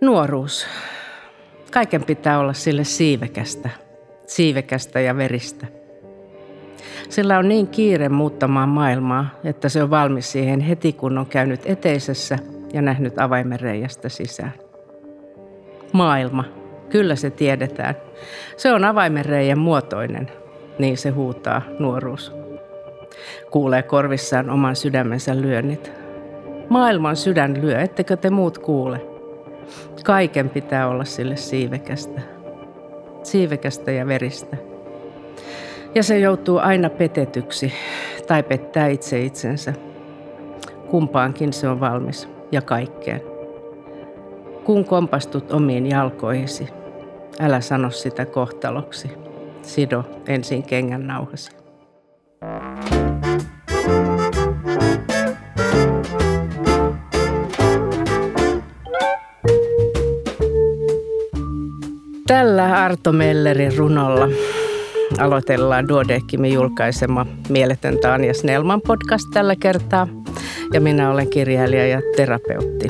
Nuoruus. Kaiken pitää olla sille siivekästä, siivekästä ja veristä. Sillä on niin kiire muuttamaan maailmaa, että se on valmis siihen heti kun on käynyt eteisessä ja nähnyt avaimen reiästä sisään. Maailma, kyllä se tiedetään. Se on avaimen reijän muotoinen, niin se huutaa nuoruus. Kuulee korvissaan oman sydämensä lyönnit. Maailman sydän lyö, ettekö te muut kuule? Kaiken pitää olla sille siivekästä. Siivekästä ja veristä. Ja se joutuu aina petetyksi tai pettää itse itsensä. Kumpaankin se on valmis ja kaikkeen. Kun kompastut omiin jalkoihisi, älä sano sitä kohtaloksi. Sido ensin kengän nauhasi. Arto Mellerin runolla aloitellaan Duodeckimin julkaisema Mieletöntä Anja Snellman podcast tällä kertaa. Ja minä olen kirjailija ja terapeutti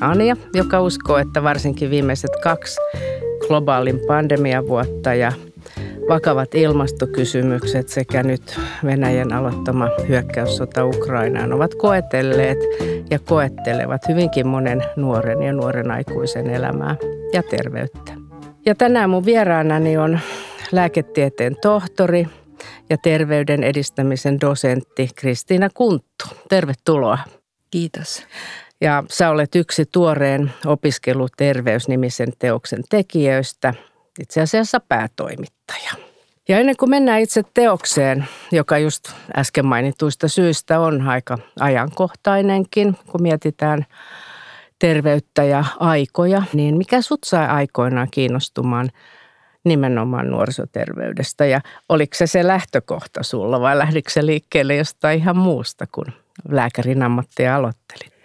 Anja, joka uskoo, että varsinkin viimeiset kaksi globaalin pandemiavuotta ja vakavat ilmastokysymykset sekä nyt Venäjän aloittama hyökkäyssota Ukrainaan ovat koetelleet ja koettelevat hyvinkin monen nuoren ja nuoren aikuisen elämää ja terveyttä. Ja tänään mun vieraanani on lääketieteen tohtori ja terveyden edistämisen dosentti Kristiina Kunttu. Tervetuloa. Kiitos. Ja sä olet yksi tuoreen opiskeluterveysnimisen teoksen tekijöistä, itse asiassa päätoimittaja. Ja ennen kuin mennään itse teokseen, joka just äsken mainituista syistä on aika ajankohtainenkin, kun mietitään terveyttä ja aikoja, niin mikä sut sai aikoinaan kiinnostumaan nimenomaan nuorisoterveydestä ja oliko se se lähtökohta sulla vai lähdikö se liikkeelle jostain ihan muusta, kun lääkärin ammattia aloittelit?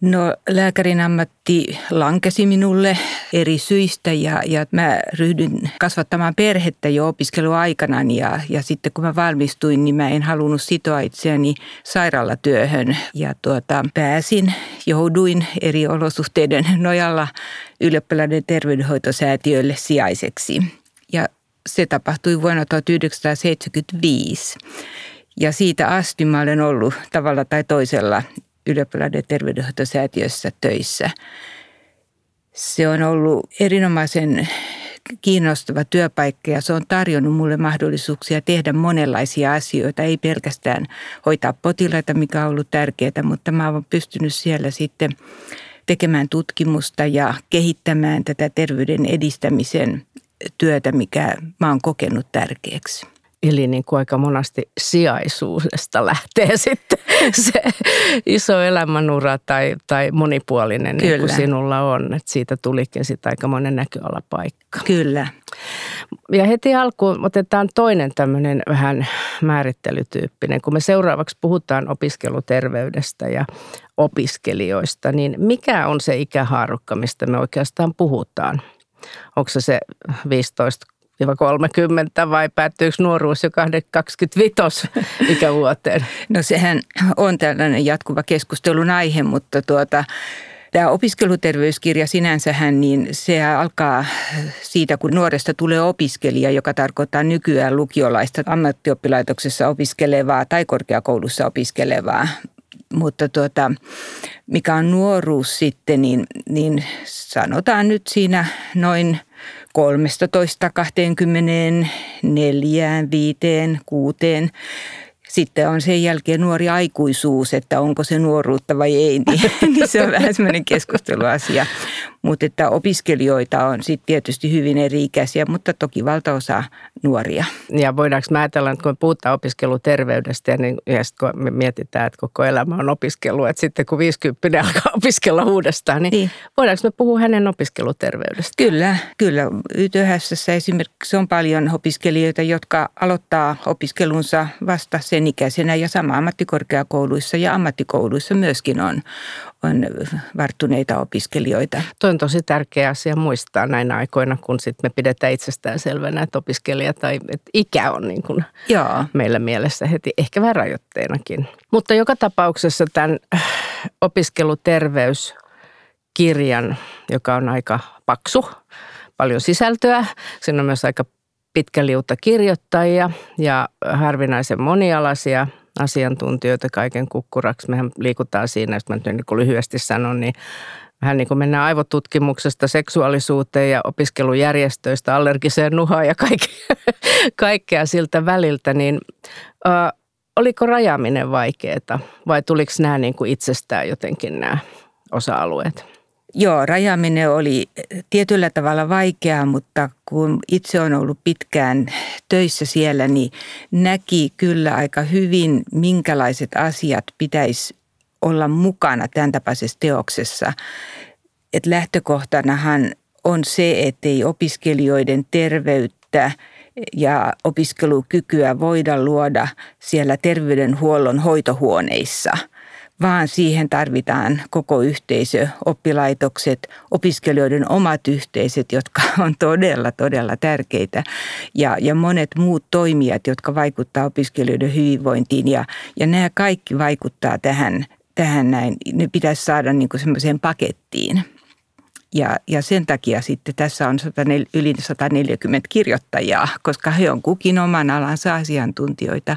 No lääkärin ammatti lankesi minulle eri syistä ja, ja mä ryhdyin kasvattamaan perhettä jo opiskeluaikana ja, ja sitten kun mä valmistuin, niin mä en halunnut sitoa itseäni sairaalatyöhön ja tuota, pääsin, jouduin eri olosuhteiden nojalla ylioppilaiden terveydenhoitosäätiölle sijaiseksi ja se tapahtui vuonna 1975. Ja siitä asti mä olen ollut tavalla tai toisella ylioppilaiden terveydenhoitosäätiössä töissä. Se on ollut erinomaisen kiinnostava työpaikka ja se on tarjonnut mulle mahdollisuuksia tehdä monenlaisia asioita. Ei pelkästään hoitaa potilaita, mikä on ollut tärkeää, mutta mä olen pystynyt siellä sitten tekemään tutkimusta ja kehittämään tätä terveyden edistämisen työtä, mikä mä oon kokenut tärkeäksi. Eli niin kuin aika monasti sijaisuudesta lähtee sitten se iso elämänura tai, tai monipuolinen, Kyllä. niin kuin sinulla on. Että siitä tulikin sitten aika monen näköalapaikka. Kyllä. Ja heti alkuun otetaan toinen tämmöinen vähän määrittelytyyppinen. Kun me seuraavaksi puhutaan opiskeluterveydestä ja opiskelijoista, niin mikä on se ikähaarukka, mistä me oikeastaan puhutaan? Onko se se 15 30 vai päättyykö nuoruus jo 25 ikävuoteen? No sehän on tällainen jatkuva keskustelun aihe, mutta tuota, Tämä opiskeluterveyskirja sinänsähän, niin se alkaa siitä, kun nuoresta tulee opiskelija, joka tarkoittaa nykyään lukiolaista ammattioppilaitoksessa opiskelevaa tai korkeakoulussa opiskelevaa. Mutta tuota, mikä on nuoruus sitten, niin, niin sanotaan nyt siinä noin 13, 24, 5, 6 sitten on sen jälkeen nuori aikuisuus, että onko se nuoruutta vai ei, niin, niin se on vähän semmoinen keskusteluasia. Mutta että opiskelijoita on sitten tietysti hyvin eri-ikäisiä, mutta toki valtaosa nuoria. Ja voidaanko mä ajatella, että kun puhutaan opiskeluterveydestä, niin ja sitten kun me mietitään, että koko elämä on opiskelu, että sitten kun 50 alkaa opiskella uudestaan, niin, niin. voidaanko me puhua hänen opiskeluterveydestä? Kyllä, kyllä. YTHSssä esimerkiksi on paljon opiskelijoita, jotka aloittaa opiskelunsa vasta sen ikäisenä ja sama ammattikorkeakouluissa ja ammattikouluissa myöskin on, on varttuneita opiskelijoita. Tuo on tosi tärkeä asia muistaa näinä aikoina, kun sit me pidetään itsestään selvänä, että opiskelija tai että ikä on niin kuin Joo. meillä mielessä heti ehkä vähän rajoitteenakin. Mutta joka tapauksessa tämän opiskeluterveys kirjan, joka on aika paksu, paljon sisältöä. Siinä on myös aika pitkä liutta kirjoittajia ja harvinaisen monialaisia asiantuntijoita kaiken kukkuraksi. Mehän liikutaan siinä, jos mä nyt niin lyhyesti sanon, niin vähän niin kuin mennään aivotutkimuksesta seksuaalisuuteen ja opiskelujärjestöistä allergiseen nuhaan ja kaikkea, kaikkea siltä väliltä, niin äh, oliko rajaaminen vaikeaa vai tuliko nämä niin kuin itsestään jotenkin nämä osa-alueet? Joo, rajaaminen oli tietyllä tavalla vaikeaa, mutta kun itse on ollut pitkään töissä siellä, niin näki kyllä aika hyvin, minkälaiset asiat pitäisi olla mukana tämän tapaisessa teoksessa. Et lähtökohtanahan on se, ettei opiskelijoiden terveyttä ja opiskelukykyä voida luoda siellä terveydenhuollon hoitohuoneissa – vaan siihen tarvitaan koko yhteisö, oppilaitokset, opiskelijoiden omat yhteisöt, jotka on todella, todella tärkeitä ja, ja monet muut toimijat, jotka vaikuttavat opiskelijoiden hyvinvointiin ja, ja nämä kaikki vaikuttaa tähän, tähän näin. Ne pitäisi saada niin semmoiseen pakettiin. Ja, ja sen takia sitten tässä on 100, yli 140 kirjoittajaa, koska he on kukin oman alansa asiantuntijoita.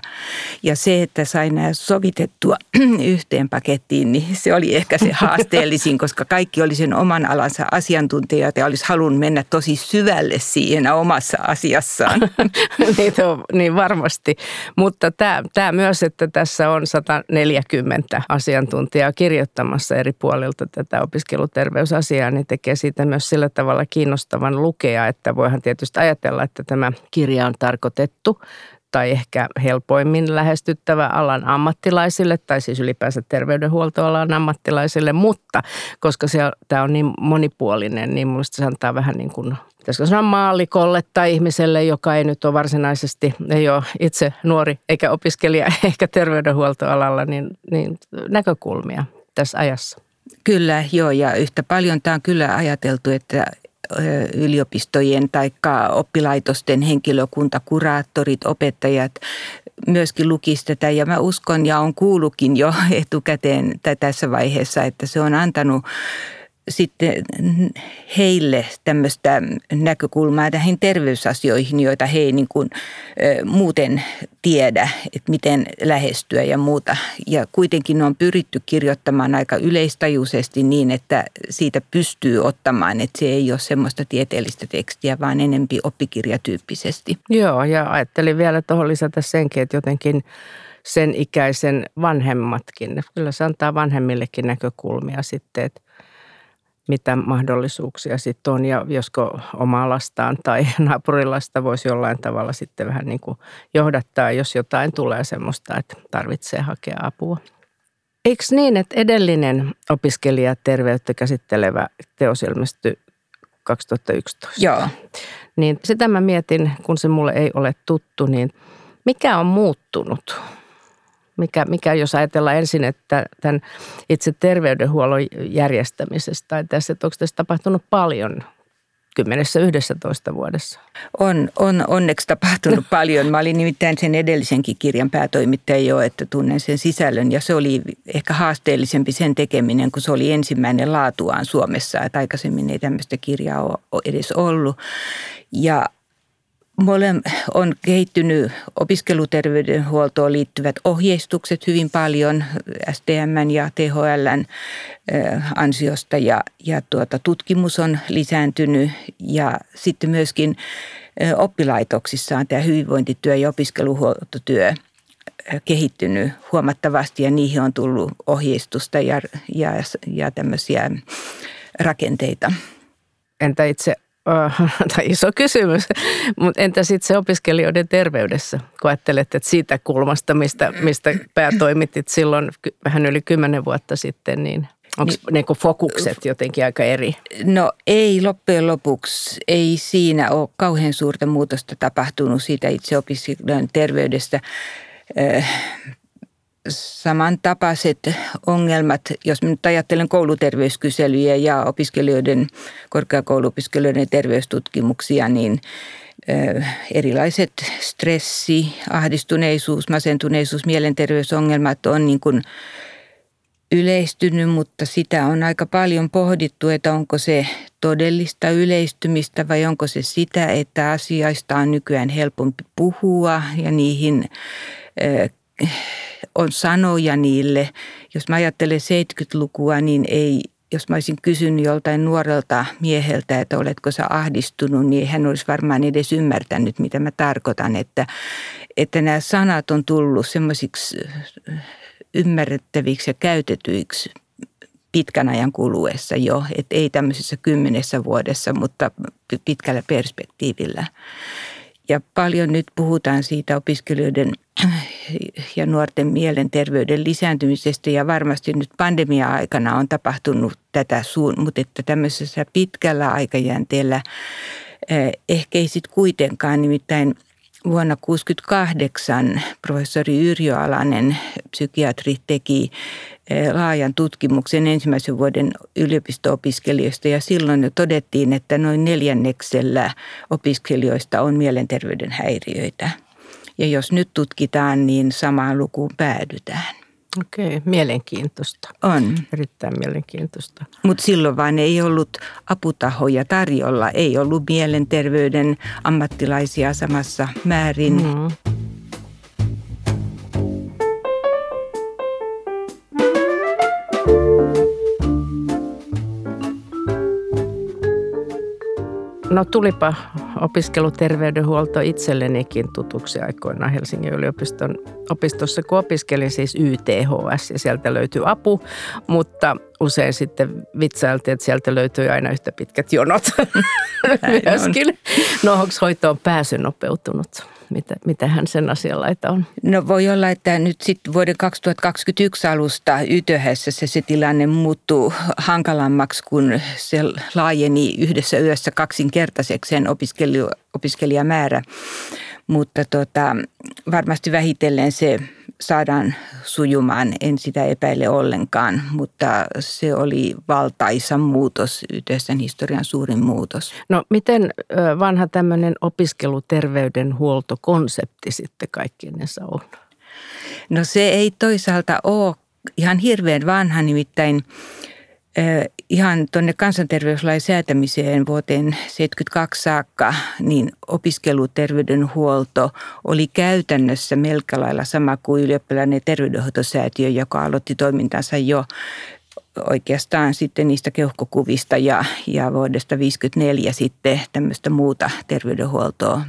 Ja se, että sai nämä sovitettua yhteen pakettiin, niin se oli ehkä se haasteellisin, koska kaikki oli sen oman alansa asiantuntijoita ja olisi halunnut mennä tosi syvälle siihen omassa asiassaan. niin, on, niin varmasti. Mutta tämä, tämä myös, että tässä on 140 asiantuntijaa kirjoittamassa eri puolilta tätä opiskeluterveysasiaa, niin tekee siitä myös sillä tavalla kiinnostavan lukea, että voihan tietysti ajatella, että tämä kirja on tarkoitettu tai ehkä helpoimmin lähestyttävä alan ammattilaisille tai siis ylipäänsä terveydenhuoltoalan ammattilaisille, mutta koska se, tämä on niin monipuolinen, niin minusta se antaa vähän niin kuin pitäisikö sanoa maallikolle tai ihmiselle, joka ei nyt ole varsinaisesti, ei ole itse nuori eikä opiskelija eikä terveydenhuoltoalalla, niin, niin näkökulmia tässä ajassa. Kyllä, joo, ja yhtä paljon tämä on kyllä ajateltu, että yliopistojen tai oppilaitosten henkilökunta, kuraattorit, opettajat myöskin lukisi tätä. Ja mä uskon ja on kuullutkin jo etukäteen tässä vaiheessa, että se on antanut sitten heille tämmöistä näkökulmaa näihin terveysasioihin, joita he ei niin kuin, muuten tiedä, että miten lähestyä ja muuta. Ja kuitenkin on pyritty kirjoittamaan aika yleistajuisesti niin, että siitä pystyy ottamaan, että se ei ole semmoista tieteellistä tekstiä, vaan enempi oppikirjatyyppisesti. Joo, ja ajattelin vielä tuohon lisätä senkin, että jotenkin sen ikäisen vanhemmatkin, kyllä se antaa vanhemmillekin näkökulmia sitten, että mitä mahdollisuuksia sitten on ja josko omaa lastaan tai naapurilasta voisi jollain tavalla sitten vähän niin kuin johdattaa, jos jotain tulee semmoista, että tarvitsee hakea apua. Eikö niin, että edellinen opiskelijaterveyttä käsittelevä teos ilmestyi 2011? Joo. Niin sitä mä mietin, kun se mulle ei ole tuttu, niin mikä on muuttunut mikä, mikä jos ajatellaan ensin, että tämän itse terveydenhuollon järjestämisestä, tai tässä, että onko tässä tapahtunut paljon kymmenessä toista vuodessa? On, on onneksi tapahtunut paljon. Mä olin nimittäin sen edellisenkin kirjan päätoimittaja jo, että tunnen sen sisällön. Ja se oli ehkä haasteellisempi sen tekeminen, kun se oli ensimmäinen laatuaan Suomessa. Että aikaisemmin ei tämmöistä kirjaa ole edes ollut. Ja Mole on kehittynyt opiskeluterveydenhuoltoon liittyvät ohjeistukset hyvin paljon STM ja THLn ansiosta ja, ja tuota, tutkimus on lisääntynyt ja sitten myöskin oppilaitoksissa on tämä hyvinvointityö ja opiskeluhuoltotyö kehittynyt huomattavasti ja niihin on tullut ohjeistusta ja, ja, ja tämmöisiä rakenteita. Entä itse tai iso kysymys, mutta entä sitten se opiskelijoiden terveydessä, kun ajattelet, että siitä kulmasta, mistä, mistä päätoimitit silloin vähän yli kymmenen vuotta sitten, niin onko niin, niin fokukset jotenkin aika eri? No ei loppujen lopuksi, ei siinä ole kauhean suurta muutosta tapahtunut siitä itse opiskelijoiden terveydestä samantapaiset ongelmat, jos nyt ajattelen kouluterveyskyselyjä ja opiskelijoiden, korkeakouluopiskelijoiden terveystutkimuksia, niin erilaiset stressi, ahdistuneisuus, masentuneisuus, mielenterveysongelmat on niin kuin yleistynyt, mutta sitä on aika paljon pohdittu, että onko se todellista yleistymistä vai onko se sitä, että asioista on nykyään helpompi puhua ja niihin on sanoja niille. Jos mä ajattelen 70-lukua, niin ei, jos mä olisin kysynyt joltain nuorelta mieheltä, että oletko sä ahdistunut, niin hän olisi varmaan edes ymmärtänyt, mitä mä tarkoitan. Että, että nämä sanat on tullut semmoisiksi ymmärrettäviksi ja käytetyiksi pitkän ajan kuluessa jo, että ei tämmöisessä kymmenessä vuodessa, mutta pitkällä perspektiivillä. Ja paljon nyt puhutaan siitä opiskelijoiden ja nuorten mielenterveyden lisääntymisestä. Ja varmasti nyt pandemia-aikana on tapahtunut tätä suun, mutta että tämmöisessä pitkällä aikajänteellä eh, ehkä ei sitten kuitenkaan, nimittäin vuonna 1968 professori Yrjö Alanen, psykiatri, teki eh, laajan tutkimuksen ensimmäisen vuoden yliopisto-opiskelijoista. Ja silloin jo todettiin, että noin neljänneksellä opiskelijoista on mielenterveyden häiriöitä. Ja jos nyt tutkitaan, niin samaan lukuun päädytään. Okei, mielenkiintoista. On. Erittäin mielenkiintoista. Mutta silloin vaan ei ollut aputahoja tarjolla, ei ollut mielenterveyden ammattilaisia samassa määrin. Mm. No tulipa opiskeluterveydenhuolto itsellenikin tutuksi aikoinaan Helsingin yliopiston opistossa, kun opiskelin siis YTHS ja sieltä löytyy apu, mutta usein sitten vitsailtiin, että sieltä löytyy aina yhtä pitkät jonot myöskin. No onko hoitoon pääsy nopeutunut? Mitä, mitä hän sen asianlaita on? No voi olla, että nyt sitten vuoden 2021 alusta YTHS se tilanne muuttuu hankalammaksi, kun se laajeni yhdessä yössä kaksinkertaiseksi opiskelijamäärä. Mutta tota, varmasti vähitellen se saadaan sujumaan, en sitä epäile ollenkaan, mutta se oli valtaisa muutos, yhteisen historian suurin muutos. No miten vanha tämmöinen opiskeluterveydenhuoltokonsepti sitten kaikkiensa on? No se ei toisaalta ole ihan hirveän vanha, nimittäin ihan tuonne kansanterveyslain säätämiseen vuoteen 1972 saakka, niin opiskeluterveydenhuolto oli käytännössä melko lailla sama kuin ylioppilainen terveydenhoitosäätiö, joka aloitti toimintansa jo oikeastaan sitten niistä keuhkokuvista ja, ja vuodesta 1954 sitten tämmöistä muuta terveydenhuoltoa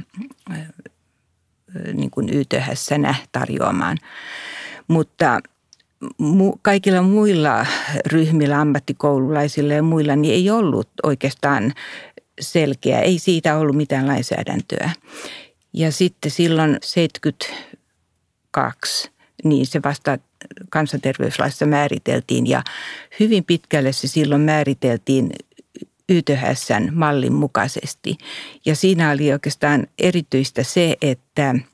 niin kuin YTHS tarjoamaan. Mutta kaikilla muilla ryhmillä, ammattikoululaisilla ja muilla, niin ei ollut oikeastaan selkeä. Ei siitä ollut mitään lainsäädäntöä. Ja sitten silloin 72, niin se vasta kansanterveyslaissa määriteltiin ja hyvin pitkälle se silloin määriteltiin YTHSn mallin mukaisesti. Ja siinä oli oikeastaan erityistä se, että –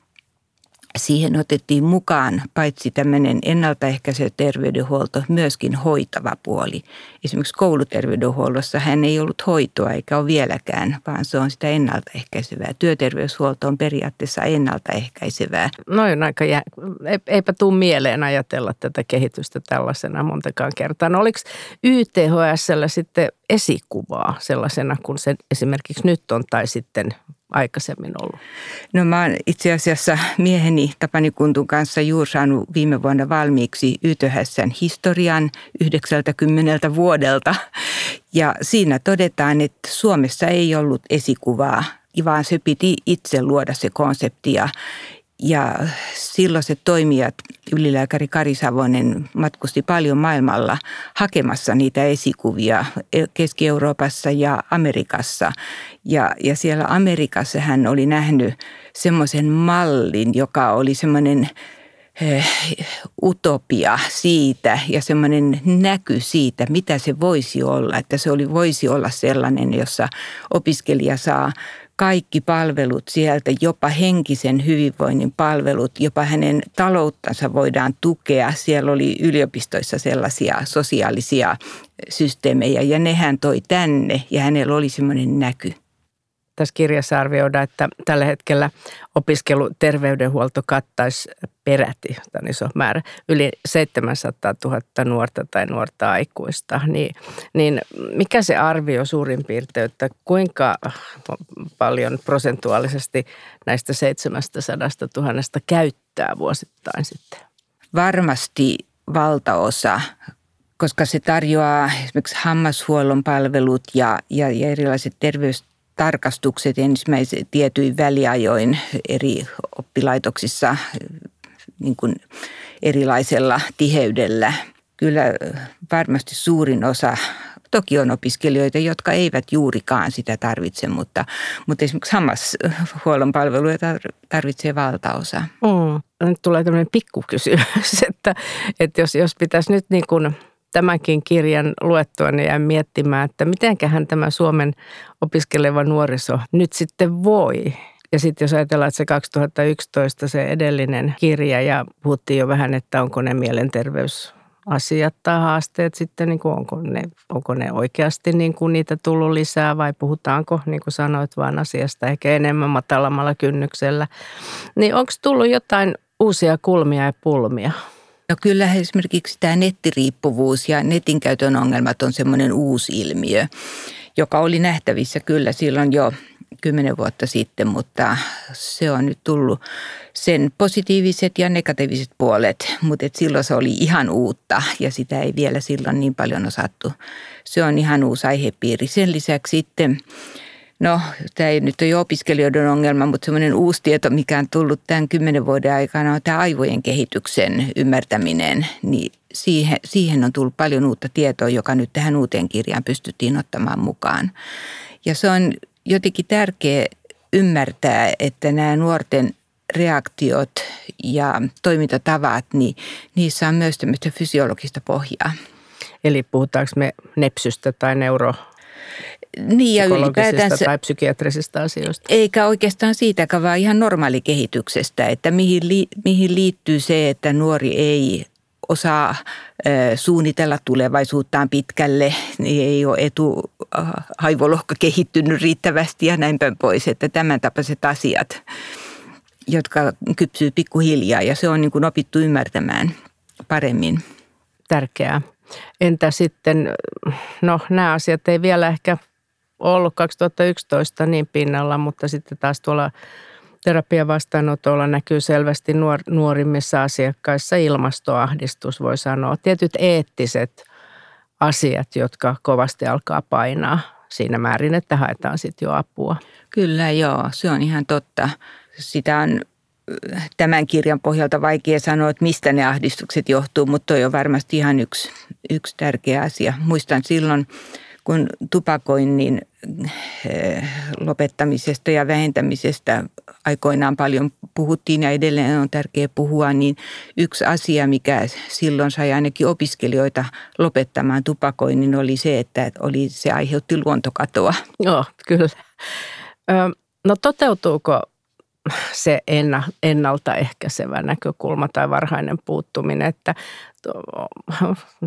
siihen otettiin mukaan paitsi tämmöinen ennaltaehkäisevä terveydenhuolto, myöskin hoitava puoli. Esimerkiksi kouluterveydenhuollossa hän ei ollut hoitoa eikä ole vieläkään, vaan se on sitä ennaltaehkäisevää. Työterveyshuolto on periaatteessa ennaltaehkäisevää. No on aika jä... eipä tule mieleen ajatella tätä kehitystä tällaisena montakaan kertaa. No oliko YTHSllä sitten esikuvaa sellaisena kuin se esimerkiksi nyt on tai sitten aikaisemmin ollut? No mä oon itse asiassa mieheni Tapani Kuntun kanssa juuri saanut viime vuonna valmiiksi YTHSn historian 90 vuodelta. Ja siinä todetaan, että Suomessa ei ollut esikuvaa, vaan se piti itse luoda se konsepti ja, ja silloiset toimijat, ylilääkäri Kari Savonen matkusti paljon maailmalla hakemassa niitä esikuvia Keski-Euroopassa ja Amerikassa. Ja, ja siellä Amerikassa hän oli nähnyt semmoisen mallin, joka oli semmoinen utopia siitä ja semmoinen näky siitä, mitä se voisi olla. Että se oli, voisi olla sellainen, jossa opiskelija saa kaikki palvelut sieltä, jopa henkisen hyvinvoinnin palvelut, jopa hänen talouttansa voidaan tukea. Siellä oli yliopistoissa sellaisia sosiaalisia systeemejä ja ne hän toi tänne ja hänellä oli semmoinen näky. Tässä kirjassa arvioidaan, että tällä hetkellä opiskeluterveydenhuolto kattaisi peräti, on iso määrä, yli 700 000 nuorta tai nuorta aikuista. Niin, niin mikä se arvio suurin piirtein, että kuinka paljon prosentuaalisesti näistä 700 000 käyttää vuosittain sitten? Varmasti valtaosa koska se tarjoaa esimerkiksi hammashuollon palvelut ja, ja, ja erilaiset terveystarkastukset ensimmäiset tietyin väliajoin eri oppilaitoksissa niin kuin erilaisella tiheydellä. Kyllä varmasti suurin osa Toki on opiskelijoita, jotka eivät juurikaan sitä tarvitse, mutta, mutta esimerkiksi hammashuollon palveluja tarvitsee valtaosa. Mm. Nyt tulee tämmöinen pikkukysymys, että, että jos, jos pitäisi nyt niin kuin tämänkin kirjan luettua, niin jäin miettimään, että mitenköhän tämä Suomen opiskeleva nuoriso nyt sitten voi. Ja sitten jos ajatellaan, että se 2011 se edellinen kirja ja puhuttiin jo vähän, että onko ne mielenterveys asiat tai haasteet sitten, niin kuin onko, ne, onko ne oikeasti niin kuin niitä tullut lisää vai puhutaanko, niin kuin sanoit, vaan asiasta ehkä enemmän matalammalla kynnyksellä. Niin onko tullut jotain uusia kulmia ja pulmia? No kyllä esimerkiksi tämä nettiriippuvuus ja netin käytön ongelmat on semmoinen uusi ilmiö, joka oli nähtävissä kyllä silloin jo kymmenen vuotta sitten, mutta se on nyt tullut sen positiiviset ja negatiiviset puolet, mutta et silloin se oli ihan uutta ja sitä ei vielä silloin niin paljon osattu. Se on ihan uusi aihepiiri. Sen lisäksi sitten No, tämä ei nyt ole jo opiskelijoiden ongelma, mutta semmoinen uusi tieto, mikä on tullut tämän kymmenen vuoden aikana, on tämä aivojen kehityksen ymmärtäminen. Niin siihen, siihen on tullut paljon uutta tietoa, joka nyt tähän uuteen kirjaan pystyttiin ottamaan mukaan. Ja se on jotenkin tärkeä ymmärtää, että nämä nuorten reaktiot ja toimintatavat, niin niissä on myös tämmöistä fysiologista pohjaa. Eli puhutaanko me nepsystä tai neuro niin ja ylipäätänsä, tai psykiatrisista asioista. Eikä oikeastaan siitäkään, vaan ihan normaalikehityksestä, että mihin, li, mihin liittyy se, että nuori ei osaa suunnitella tulevaisuuttaan pitkälle, niin ei ole etuhaivolohka kehittynyt riittävästi ja näin päin pois, että tämän tapaiset asiat, jotka kypsyy pikkuhiljaa ja se on niin kuin opittu ymmärtämään paremmin. Tärkeää. Entä sitten, no nämä asiat ei vielä ehkä ollut 2011 niin pinnalla, mutta sitten taas tuolla terapian vastaanotolla näkyy selvästi nuor, nuorimmissa asiakkaissa ilmastoahdistus, voi sanoa. Tietyt eettiset asiat, jotka kovasti alkaa painaa siinä määrin, että haetaan sitten jo apua. Kyllä joo, se on ihan totta. Sitä on tämän kirjan pohjalta vaikea sanoa, että mistä ne ahdistukset johtuu, mutta toi on varmasti ihan yksi, yksi tärkeä asia. Muistan silloin, kun tupakoinnin eh, lopettamisesta ja vähentämisestä aikoinaan paljon puhuttiin ja edelleen on tärkeää puhua, niin yksi asia, mikä silloin sai ainakin opiskelijoita lopettamaan tupakoinnin, oli se, että oli, se aiheutti luontokatoa. Joo, kyllä. No toteutuuko se ennaltaehkäisevä näkökulma tai varhainen puuttuminen, että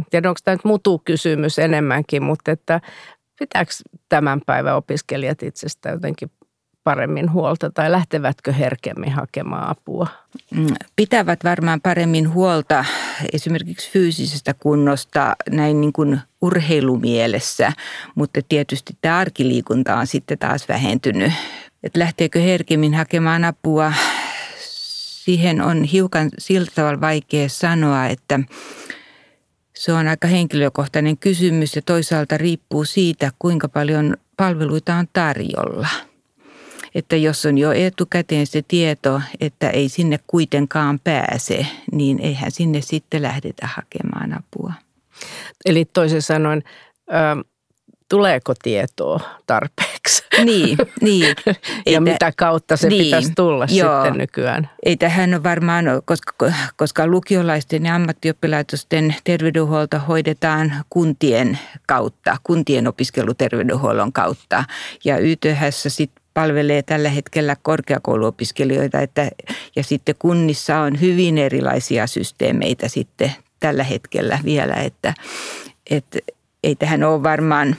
tiedän, onko tämä nyt mutu-kysymys enemmänkin, mutta että pitääkö tämän päivän opiskelijat itsestä jotenkin paremmin huolta tai lähtevätkö herkemmin hakemaan apua? Mm, pitävät varmaan paremmin huolta esimerkiksi fyysisestä kunnosta näin niin kuin urheilumielessä, mutta tietysti tämä arkiliikunta on sitten taas vähentynyt. Että lähteekö herkemmin hakemaan apua, siihen on hiukan sillä tavalla vaikea sanoa, että se on aika henkilökohtainen kysymys ja toisaalta riippuu siitä, kuinka paljon palveluita on tarjolla. Että jos on jo etukäteen se tieto, että ei sinne kuitenkaan pääse, niin eihän sinne sitten lähdetä hakemaan apua. Eli toisin sanoen, tuleeko tietoa tarpeeksi. Niin, niin. ja mitä kautta se niin, pitäisi tulla joo. sitten nykyään. Ei tähän ole varmaan, koska, koska lukiolaisten ja ammattioppilaitosten terveydenhuolto hoidetaan kuntien kautta, kuntien opiskeluterveydenhuollon kautta. Ja YTHS sitten palvelee tällä hetkellä korkeakouluopiskelijoita, että, ja sitten kunnissa on hyvin erilaisia systeemeitä sitten tällä hetkellä vielä, että, että ei tähän ole varmaan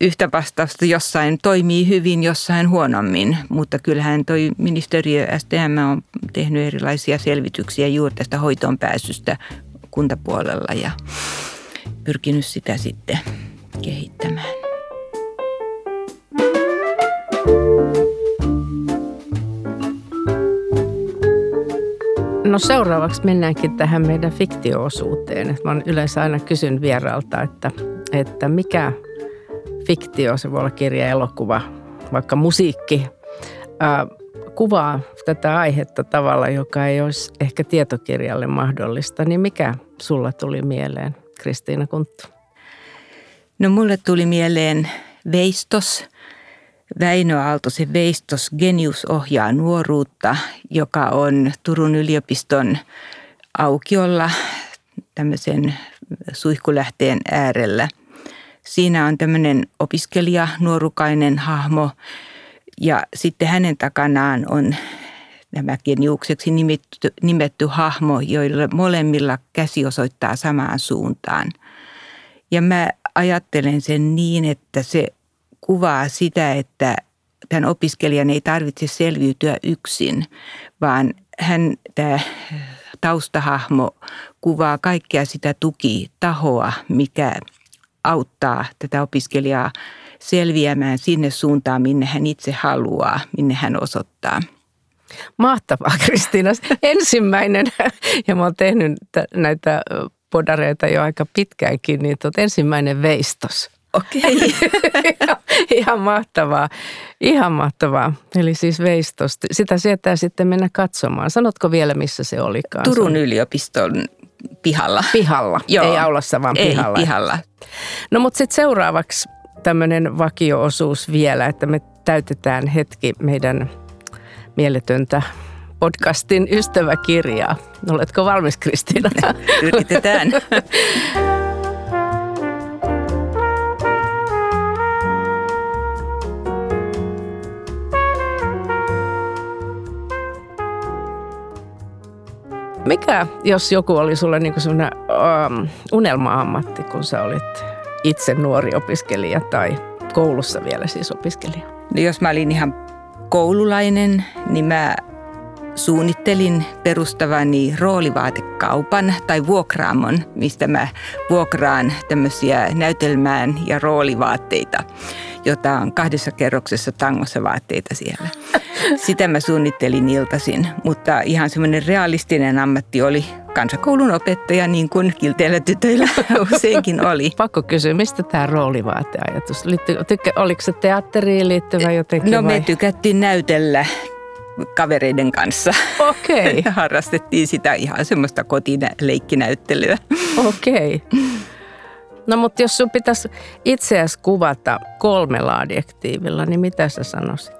yhtä vastausta. Jossain toimii hyvin, jossain huonommin, mutta kyllähän toi ministeriö STM on tehnyt erilaisia selvityksiä juuri tästä hoitoon pääsystä kuntapuolella ja pyrkinyt sitä sitten kehittämään. No seuraavaksi mennäänkin tähän meidän fiktioosuuteen. Mä yleensä aina kysyn vieraalta, että, että mikä fiktio, se voi olla kirja, elokuva, vaikka musiikki, ää, kuvaa tätä aihetta tavalla, joka ei olisi ehkä tietokirjalle mahdollista. Niin mikä sulla tuli mieleen, Kristiina Kunttu? No mulle tuli mieleen Veistos – Väinö Aaltosen Veistos Genius ohjaa nuoruutta, joka on Turun yliopiston aukiolla tämmöisen suihkulähteen äärellä. Siinä on tämmöinen opiskelija, nuorukainen hahmo ja sitten hänen takanaan on nämä geniukseksi nimetty, nimetty hahmo, joilla molemmilla käsi osoittaa samaan suuntaan. Ja mä ajattelen sen niin, että se kuvaa sitä, että tämän opiskelijan ei tarvitse selviytyä yksin, vaan hän, tämä taustahahmo kuvaa kaikkea sitä tukitahoa, mikä auttaa tätä opiskelijaa selviämään sinne suuntaan, minne hän itse haluaa, minne hän osoittaa. Mahtavaa, Kristiina. Ensimmäinen, ja mä oon tehnyt näitä podareita jo aika pitkäänkin, niin tuot ensimmäinen veistos. Okei. Okay. Ihan mahtavaa. Ihan mahtavaa. Eli siis veistosti. Sitä sietää sitten mennä katsomaan. Sanotko vielä, missä se olikaan? Turun yliopiston pihalla. Pihalla. Joo. Ei aulassa, vaan Ei, pihalla. pihalla. No mutta sitten seuraavaksi tämmöinen vakio-osuus vielä, että me täytetään hetki meidän mieletöntä podcastin ystäväkirjaa. Oletko valmis, Kristiina? Yritetään. Mikä, jos joku oli sulle niin sellainen um, unelma-ammatti, kun sä olit itse nuori opiskelija tai koulussa vielä siis opiskelija? No jos mä olin ihan koululainen, niin mä suunnittelin perustavani roolivaatekaupan tai vuokraamon, mistä mä vuokraan tämmöisiä näytelmään ja roolivaatteita, jota on kahdessa kerroksessa tangossa vaatteita siellä. Sitä mä suunnittelin iltaisin, mutta ihan semmoinen realistinen ammatti oli kansakoulun opettaja, niin kuin kilteillä tytöillä useinkin oli. Pakko kysyä, mistä tämä roolivaateajatus? Tykkä, oliko se teatteriin liittyvä jotenkin No vai? me tykättiin näytellä kavereiden kanssa. Okei. Okay. Harrastettiin sitä ihan semmoista kotileikkinäyttelyä. Okei. Okay. No mutta jos sun pitäisi itseäsi kuvata kolmella adjektiivilla, niin mitä sä sanoisit?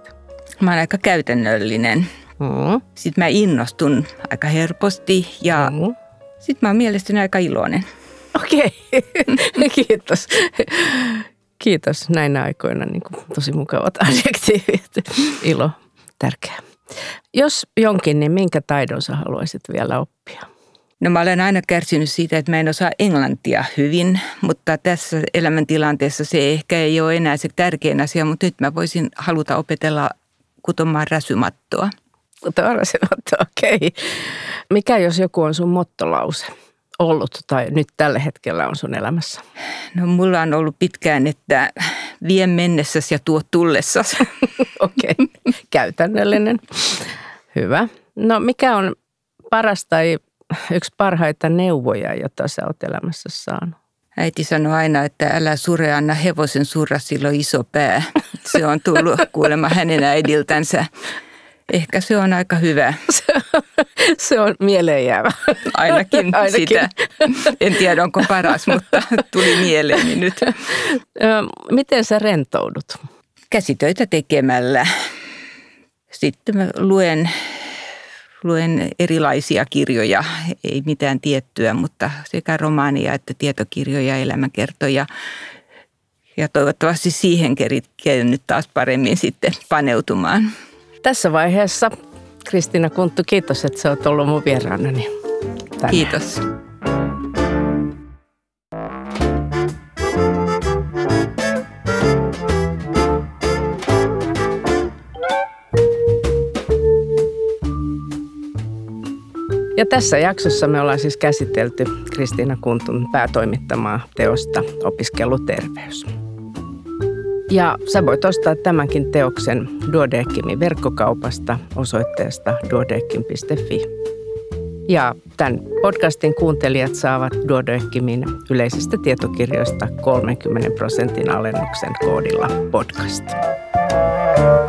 Mä oon aika käytännöllinen. Mm. Sitten mä innostun aika helposti ja mm. sitten mä oon mielestäni aika iloinen. Okei, okay. kiitos. Kiitos näinä aikoina. Niin kuin, tosi mukavat adjektiivit. Ilo, tärkeä. Jos jonkin, niin minkä taidon sä haluaisit vielä oppia? No mä olen aina kärsinyt siitä, että mä en osaa englantia hyvin, mutta tässä elämäntilanteessa se ehkä ei ole enää se tärkein asia, mutta nyt mä voisin haluta opetella kutomaan räsymattoa. Kutomaan räsymattoa, okei. Okay. Mikä jos joku on sun mottolause ollut tai nyt tällä hetkellä on sun elämässä? No mulla on ollut pitkään, että vie mennessäsi ja tuo tullessasi. okei, okay. käytännöllinen. Hyvä. No mikä on paras tai yksi parhaita neuvoja, jota sä oot elämässä saanut? Äiti sanoi aina, että älä sure, anna hevosen surra, sillä on iso pää. Se on tullut kuulemma hänen äidiltänsä. Ehkä se on aika hyvä. Se on mieleenjäävä. Ainakin, Ainakin sitä. En tiedä, onko paras, mutta tuli mieleeni nyt. Miten sä rentoudut? Käsitöitä tekemällä. Sitten mä luen luen erilaisia kirjoja, ei mitään tiettyä, mutta sekä romaania että tietokirjoja, elämänkertoja. Ja toivottavasti siihen keritken nyt taas paremmin sitten paneutumaan. Tässä vaiheessa Kristiina Kunttu, kiitos, että sä oot ollut mun vieraanani. Kiitos. Ja tässä jaksossa me ollaan siis käsitelty Kristiina Kuntun päätoimittamaa teosta Opiskeluterveys. Ja sä voit ostaa tämänkin teoksen Duodeckimin verkkokaupasta osoitteesta duodeckim.fi. Ja tämän podcastin kuuntelijat saavat Duodeckimin yleisistä tietokirjoista 30 prosentin alennuksen koodilla podcast. thank you